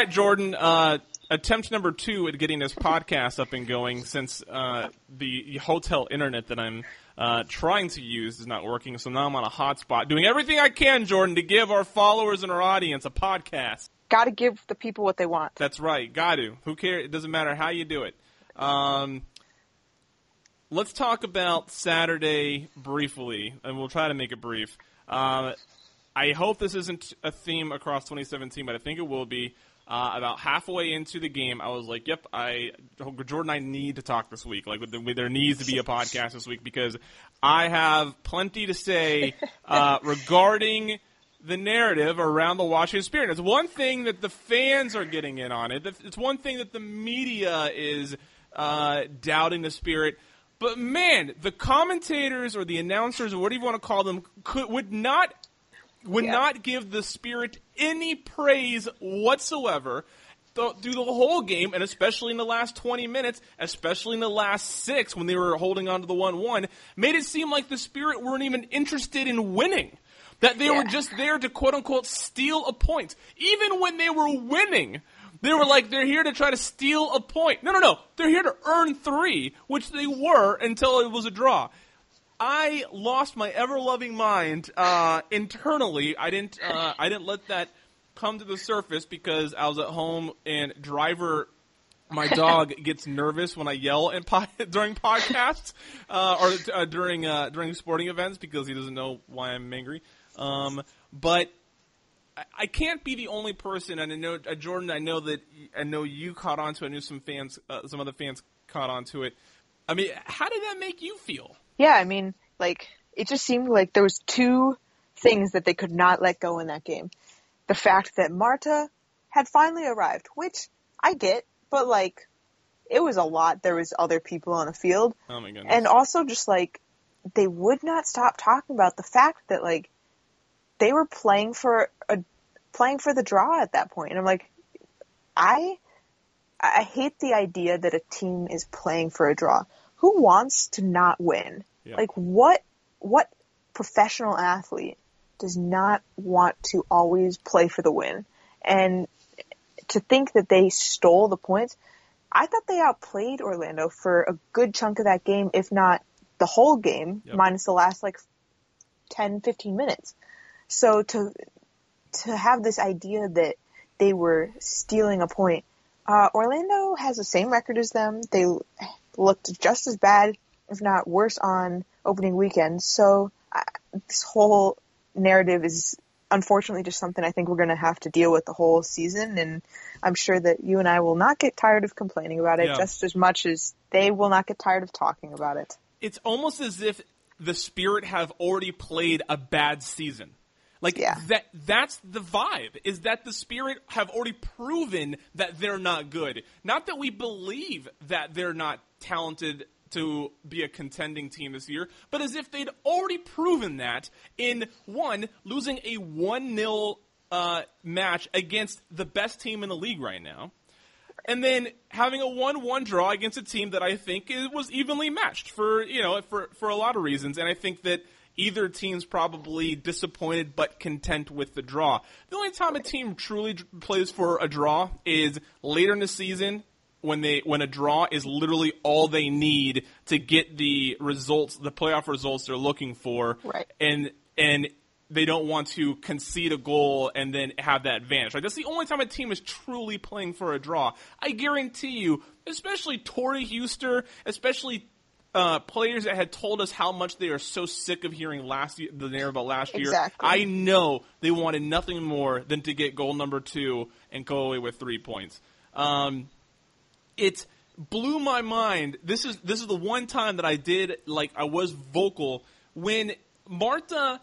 right, Jordan. Uh, attempt number two at getting this podcast up and going since uh, the hotel internet that I'm uh, trying to use is not working. So now I'm on a hotspot, doing everything I can, Jordan, to give our followers and our audience a podcast. Got to give the people what they want. That's right. Got to. Who cares? It doesn't matter how you do it. Um, let's talk about Saturday briefly, and we'll try to make it brief. Uh, I hope this isn't a theme across 2017, but I think it will be. Uh, about halfway into the game, I was like, "Yep, I Jordan, I need to talk this week. Like, there needs to be a podcast this week because I have plenty to say uh, regarding the narrative around the Washington Spirit. It's one thing that the fans are getting in on it. It's one thing that the media is uh, doubting the Spirit. But man, the commentators or the announcers or whatever you want to call them could would not would yeah. not give the Spirit any praise whatsoever through the whole game, and especially in the last 20 minutes, especially in the last six when they were holding on to the 1 1, made it seem like the Spirit weren't even interested in winning. That they yeah. were just there to quote unquote steal a point. Even when they were winning, they were like, they're here to try to steal a point. No, no, no. They're here to earn three, which they were until it was a draw. I lost my ever loving mind uh, internally. I didn't. Uh, I didn't let that come to the surface because I was at home and driver. My dog gets nervous when I yell in po- during podcasts uh, or uh, during uh, during sporting events because he doesn't know why I'm angry. Um, but I can't be the only person, and I know uh, Jordan. I know that I know you caught on to it. I knew some fans, uh, some other fans caught on to it. I mean, how did that make you feel? Yeah, I mean, like it just seemed like there was two things that they could not let go in that game. The fact that Marta had finally arrived, which I get, but like it was a lot. There was other people on the field. Oh my goodness. And also just like they would not stop talking about the fact that like they were playing for a playing for the draw at that point. And I'm like, I I hate the idea that a team is playing for a draw. Who wants to not win? Yeah. Like what what professional athlete does not want to always play for the win? And to think that they stole the points, I thought they outplayed Orlando for a good chunk of that game, if not the whole game, yep. minus the last like 10, 15 minutes. So to to have this idea that they were stealing a point, uh, Orlando has the same record as them. They looked just as bad, if not worse, on opening weekend. So uh, this whole narrative is unfortunately just something I think we're going to have to deal with the whole season. And I'm sure that you and I will not get tired of complaining about it yeah. just as much as they will not get tired of talking about it. It's almost as if the Spirit have already played a bad season. Like yeah. that that's the vibe is that the spirit have already proven that they're not good. Not that we believe that they're not talented to be a contending team this year, but as if they'd already proven that in one losing a 1-0 uh, match against the best team in the league right now. And then having a one-one draw against a team that I think was evenly matched for you know for for a lot of reasons, and I think that either team's probably disappointed but content with the draw. The only time a team truly plays for a draw is later in the season when they when a draw is literally all they need to get the results, the playoff results they're looking for. Right. And and they don't want to concede a goal and then have that advantage. Like that's the only time a team is truly playing for a draw. I guarantee you, especially Tori Huster, especially uh, players that had told us how much they are so sick of hearing last year, the narrative about last year. Exactly. I know they wanted nothing more than to get goal number two and go away with three points. Um, it blew my mind. This is this is the one time that I did like I was vocal when Marta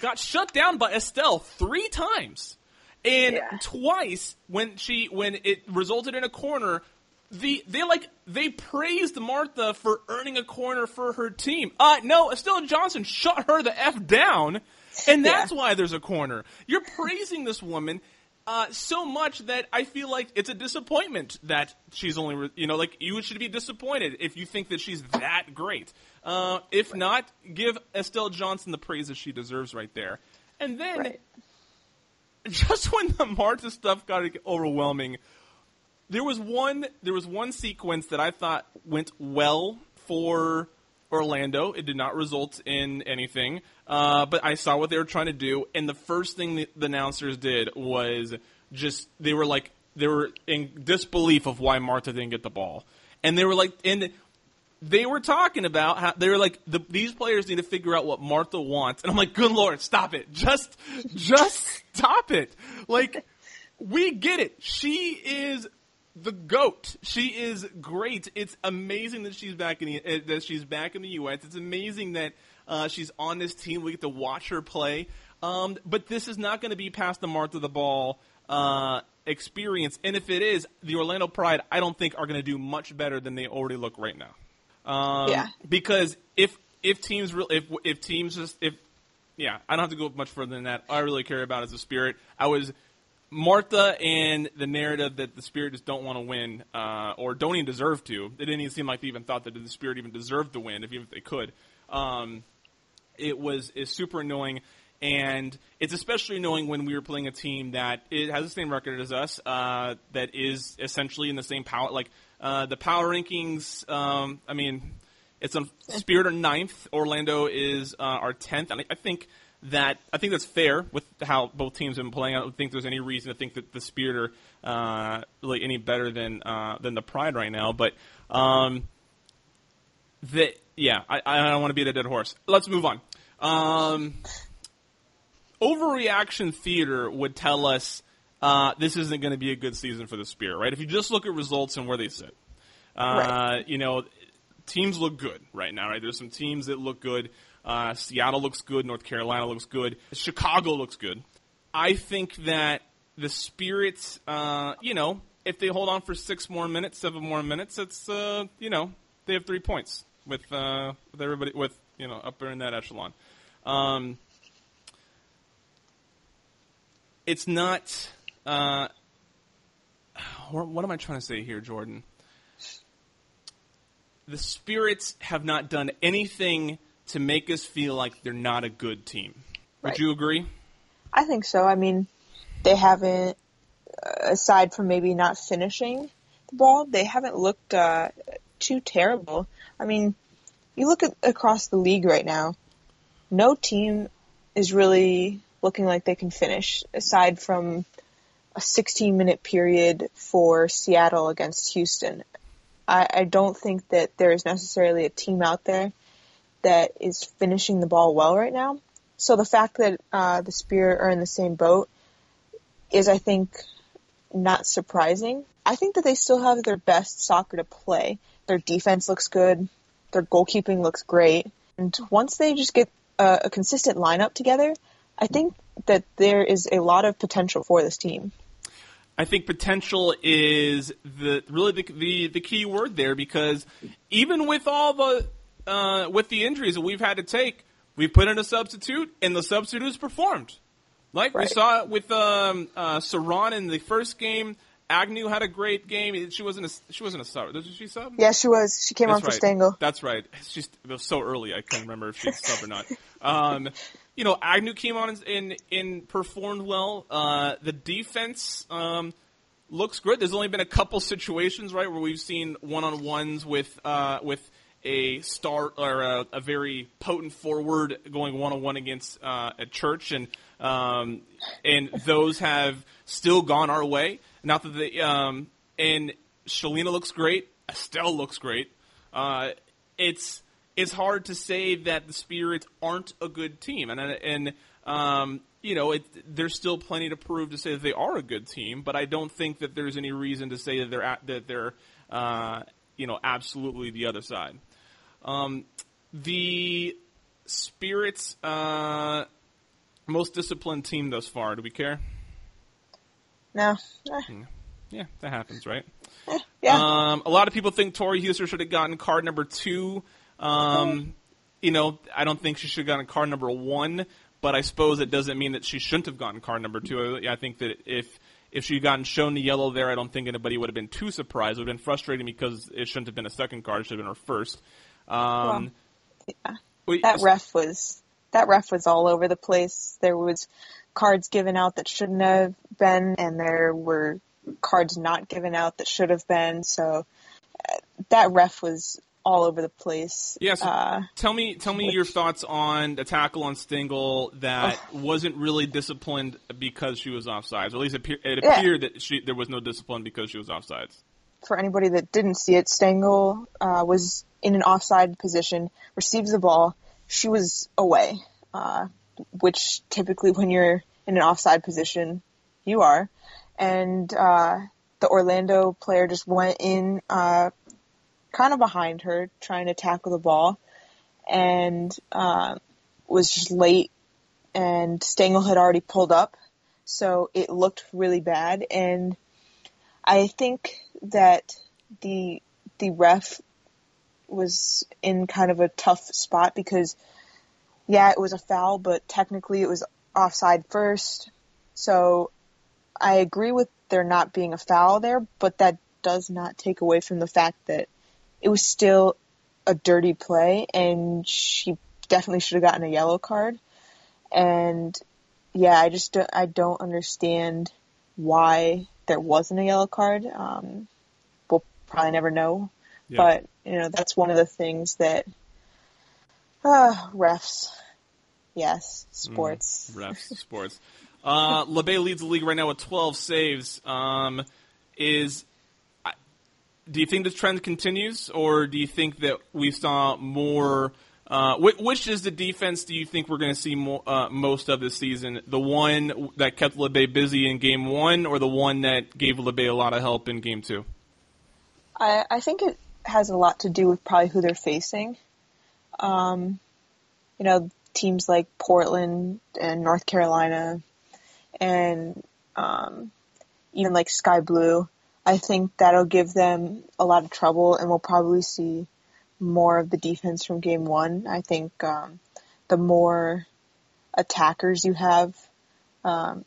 got shut down by Estelle three times. And yeah. twice when she when it resulted in a corner, the they like they praised Marta for earning a corner for her team. Uh no, Estelle Johnson shut her the f down, and that's yeah. why there's a corner. You're praising this woman uh, so much that I feel like it's a disappointment that she's only you know like you should be disappointed if you think that she's that great. Uh, if not, give Estelle Johnson the praise that she deserves right there. And then. Right. just when the Marta stuff got overwhelming, there was one there was one sequence that I thought went well for Orlando. It did not result in anything, uh, but I saw what they were trying to do, and the first thing the, the announcers did was just they were like they were in disbelief of why Marta didn't get the ball, and they were like and they were talking about how they were like the, these players need to figure out what Marta wants, and I'm like, good lord, stop it, just just stop it, like. We get it. She is the goat. She is great. It's amazing that she's back in the uh, that she's back in the U.S. It's amazing that uh, she's on this team. We get to watch her play. Um, but this is not going to be past the Marta the ball uh, experience. And if it is, the Orlando Pride, I don't think are going to do much better than they already look right now. Um, Yeah. Because if if teams real if if teams just if yeah, I don't have to go much further than that. All I really care about is the spirit. I was Marta and the narrative that the Spirit just don't want to win uh, or don't even deserve to. It didn't even seem like they even thought that the Spirit even deserved to win, if even if they could. Um, it was is super annoying, and it's especially annoying when we were playing a team that it has the same record as us, uh, that is essentially in the same power. Like uh, the power rankings, um, I mean, it's on Spirit are ninth. Orlando is uh, our tenth, and I, I think that I think that's fair with how both teams have been playing. I don't think there's any reason to think that the Spirit are uh, really any better than uh, than the Pride right now. But um, the yeah, I, I don't want to beat a dead horse. Let's move on. Um, overreaction theater would tell us uh, this isn't going to be a good season for the Spirit, right? If you just look at results and where they sit, uh, Right. you know, teams look good right now, right? There's some teams that look good. Uh, Seattle looks good. North Carolina looks good. Chicago looks good. I think that the Spirits, uh, you know, if they hold on for six more minutes, seven more minutes, it's, uh, you know, they have three points with, uh, with everybody, with, you know, up there in that echelon. Um, it's not, uh, what, what am I trying to say here, Jordan? The Spirits have not done anything to make us feel like they're not a good team. Would Right. you agree? I think so. I mean, they haven't, uh, aside from maybe not finishing the ball, they haven't looked uh, too terrible. I mean, you look at across the league right now, no team is really looking like they can finish, aside from a 16 minute period for Seattle against Houston. I, I don't think that there is necessarily a team out there that is finishing the ball well right now. So the fact that uh, the Spirit are in the same boat is, I think, not surprising. I think that they still have their best soccer to play. Their defense looks good. Their goalkeeping looks great. And once they just get a, a consistent lineup together, I think that there is a lot of potential for this team. I think potential is the really the, the the key word there because even with all the uh, with the injuries that we've had to take, we put in a substitute and the substitute has performed. Like we saw it with um, uh, Saran in the first game. Agnew had a great game. She wasn't a she wasn't a sub. Did she sub? Yeah, she was. She came on for right. Stengel. That's right. It's just it was so early. I can't remember if she's sub or not. Um, you know, Agnew came on and, and performed well. Uh, the defense um, looks good. There's only been a couple situations right where we've seen one on ones with uh, with a start or a, a very potent forward going one on one against uh, a church and um, and those have still gone our way. Not that they um, and Shelina looks great. Estelle looks great. Uh, it's it's hard to say that the Spirits aren't a good team, and and um, you know it, there's still plenty to prove to say that they are a good team. But I don't think that there's any reason to say that they're at, that they're uh, you know absolutely the other side. Um, the Spirits uh, most disciplined team thus far. Do we care? No. Eh, Yeah, that happens, right? yeah. Um, a lot of people think Tori Huster should have gotten card number two. Um, you know, I don't think she should have gotten card number one, but I suppose it doesn't mean that she shouldn't have gotten card number two. I I think that if if she had gotten shown the yellow there, I don't think anybody would have been too surprised. It would have been frustrating because it shouldn't have been a second card; it should have been her first. Um, yeah. wait, that ref was that ref was all over the place. There was cards given out that shouldn't have been, and there were cards not given out that should have been. So uh, that ref was all over the place. Yes. Uh, tell me, tell me your thoughts on the tackle on Stengel that Oh. wasn't really disciplined because she was offsides, or at least it, appear, it Yeah. appeared that she there was no discipline because she was offsides. For anybody that didn't see it, Stengel uh, was in an offside position, receives the ball. She was away, uh, which typically when you're in an offside position, you are. And uh, the Orlando player just went in uh, kind of behind her, trying to tackle the ball, and uh, was just late. And Stengel had already pulled up, so it looked really bad. And I think that the the ref was in kind of a tough spot because yeah, it was a foul, but technically it was offside first. So I agree with there not being a foul there, but that does not take away from the fact that it was still a dirty play and she definitely should have gotten a yellow card. And yeah, I just don't, I don't understand why there wasn't a yellow card. Um, we'll probably never know, Yeah. but you know that's one of the things that uh, refs, yes, sports. refs, sports. Uh, Labbé leads the league right now with 12 saves. Um, is do you think this trend continues, or do you think that we saw more? Uh, which, which is the defense do you think we're going to see more, uh, most of this season? The one that kept Labbé busy in game one, or the one that gave Labbé a lot of help in game two? I, I think it has a lot to do with probably who they're facing. Um, you know, teams like Portland and North Carolina and um, even like Sky Blue. I think that'll give them a lot of trouble, and we'll probably see more of the defense from game one. I think um, the more attackers you have, um,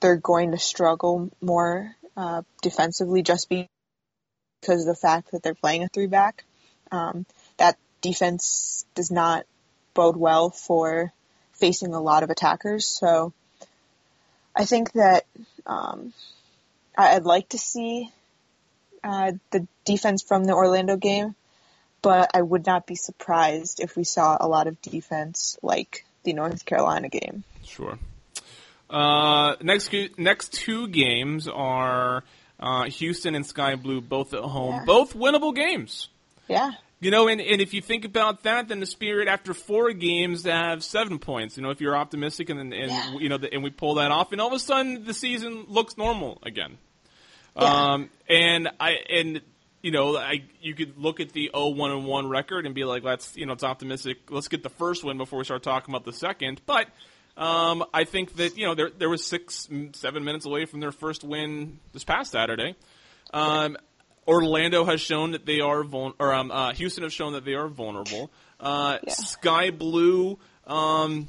they're going to struggle more uh, defensively just because of the fact that they're playing a three back. Um, that defense does not bode well for facing a lot of attackers. So I think that um, I'd like to see uh, the defense from the Orlando game, but I would not be surprised if we saw a lot of defense like the North Carolina game. Sure. Uh, next next two games are uh, Houston and Sky Blue, both at home, Yeah. both winnable games. Yeah, You know, and, and if you think about that, then the Spirit after four games have seven points. You know, if you're optimistic and and Yeah. you know, the, and we pull that off, and all of a sudden the season looks normal again. Yeah. Um, and I and you know, I you could look at the 0-1 and 1 record and be like, let's you know, it's optimistic. Let's get the first win before we start talking about the second. But um, I think that you know there there was six seven minutes away from their first win this past Saturday. Um, Orlando has shown that they are vul- or um, uh, Houston has shown that they are vulnerable. Uh, Yeah. Sky Blue, um,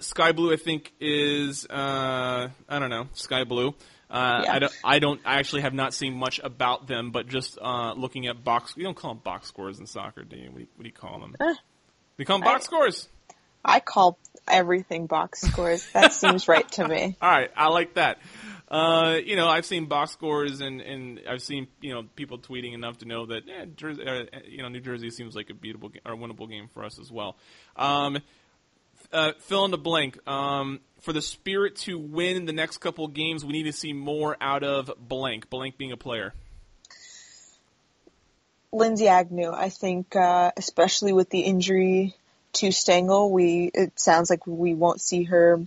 Sky Blue, I think is uh, I don't know Sky Blue. Uh, Yeah. I don't. I don't. I actually have not seen much about them, but just uh, looking at box. You don't call them box scores in soccer, do you? What do you, what do you call them? Eh. We call them box I- scores. I call everything box scores. That seems right to me. All right, I like that. Uh, you know, I've seen box scores and, and I've seen you know people tweeting enough to know that eh, Jersey, uh, you know New Jersey seems like a beatable or winnable game for us as well. Um, uh, fill in the blank. Um, for the Spirit to win the next couple games, we need to see more out of blank. Blank being a player. Lindsay Agnew, I think, uh, especially with the injury to Stengel, we it sounds like we won't see her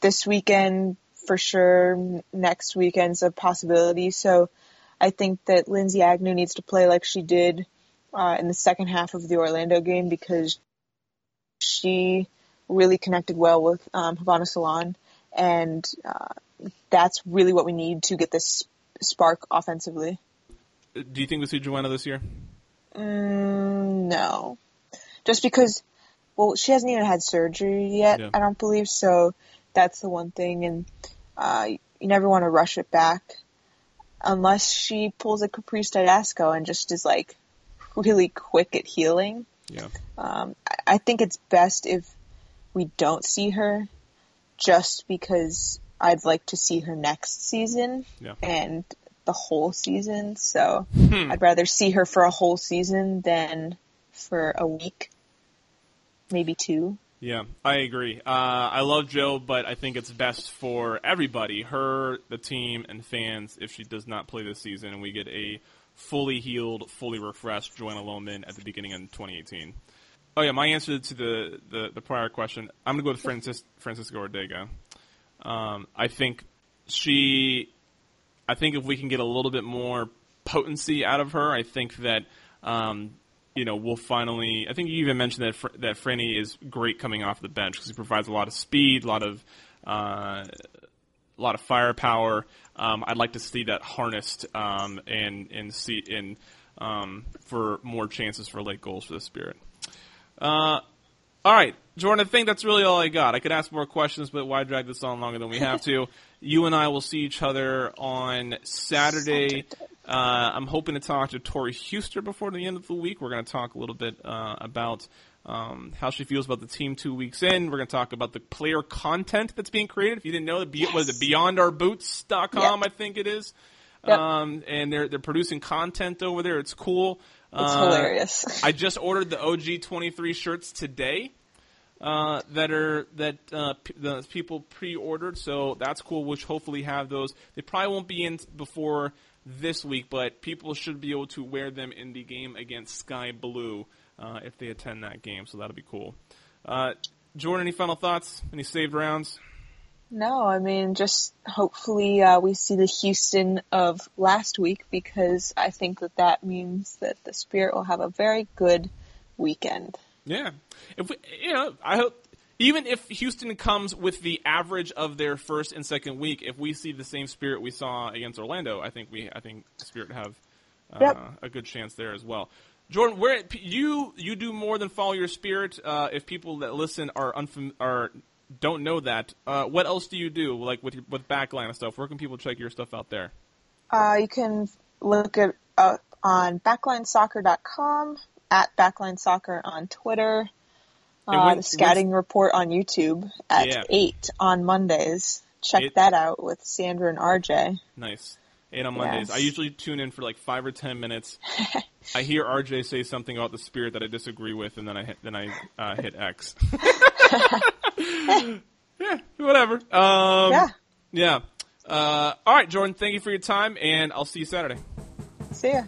this weekend for sure. Next weekend's a possibility. So I think that Lindsay Agnew needs to play like she did uh, in the second half of the Orlando game because she really connected well with um, Havana Solaun, and uh, that's really what we need to get this spark offensively. Do you think we see Joanna this year? Mm, no. Just because, well, she hasn't even had surgery yet, Yeah. I don't believe, so that's the one thing, and uh, you never want to rush it back unless she pulls a Caprice Dydasco and just is like really quick at healing. Yeah. Um, I- think it's best if we don't see her just because I'd like to see her next season Yeah. and the whole season. So Hmm. I'd rather see her for a whole season than for a week, maybe two. Yeah, I agree. Uh, I love Joe, but I think it's best for everybody, her, the team, and fans, if she does not play this season, and we get a fully healed, fully refreshed Joanna Lohman at the beginning of 2018. Oh yeah, my answer to the, the, the prior question, I'm gonna go with Francis, Francisca Ordega. Um, I think she, I think if we can get a little bit more potency out of her, I think that um, you know we'll finally. I think you even mentioned that Fr- that Franny is great coming off the bench because he provides a lot of speed, a lot of uh, a lot of firepower. Um, I'd like to see that harnessed um, and and see in um, for more chances for late goals for the Spirit. Uh, all right, Jordan. I think that's really all I got. I could ask more questions, but why drag this on longer than we have to? you and I will see each other on Saturday. Uh, I'm hoping to talk to Tori Huster before the end of the week. We're going to talk a little bit uh, about um, how she feels about the team two weeks in. We're going to talk about the player content that's being created. If you didn't know, that be- was it BeyondOurBoots.com? Yep. I think it is. Yep. Um, and they're they're producing content over there. It's cool. It's Uh, hilarious. I just ordered the OG 23 shirts today uh, that are that uh, p- the people pre-ordered, so that's cool. Which hopefully have those. They probably won't be in before this week, but people should be able to wear them in the game against Sky Blue uh, if they attend that game. So that'll be cool. Uh, Jordan, any final thoughts? Any saved rounds? No, I mean, just hopefully uh, we see the Houston of last week because I think that that means that the Spirit will have a very good weekend. Yeah. If we, you know, I hope even if Houston comes with the average of their first and second week, if we see the same spirit we saw against Orlando, I think we I think Spirit have uh, Yep. a good chance there as well. Jordan, where you you do more than follow your spirit. Uh, if people that listen are unfam- are don't know that, uh, what else do you do like with your, with backline and stuff? Where can people check your stuff out there? Uh, you can look it up on backlinesoccer.com, at backlinesoccer on Twitter, uh, when- the scouting report on YouTube at Yeah. 8 on Mondays. Check It- that out with Sandra and RJ. Nice. Eight on Mondays. Yes. I usually tune in for like five or ten minutes. I hear RJ say something about the spirit that I disagree with, and then I hit, then I uh, hit X. yeah, whatever. Um, yeah. Yeah. Uh, all right, Jordan. Thank you for your time, and I'll see you Saturday. See ya.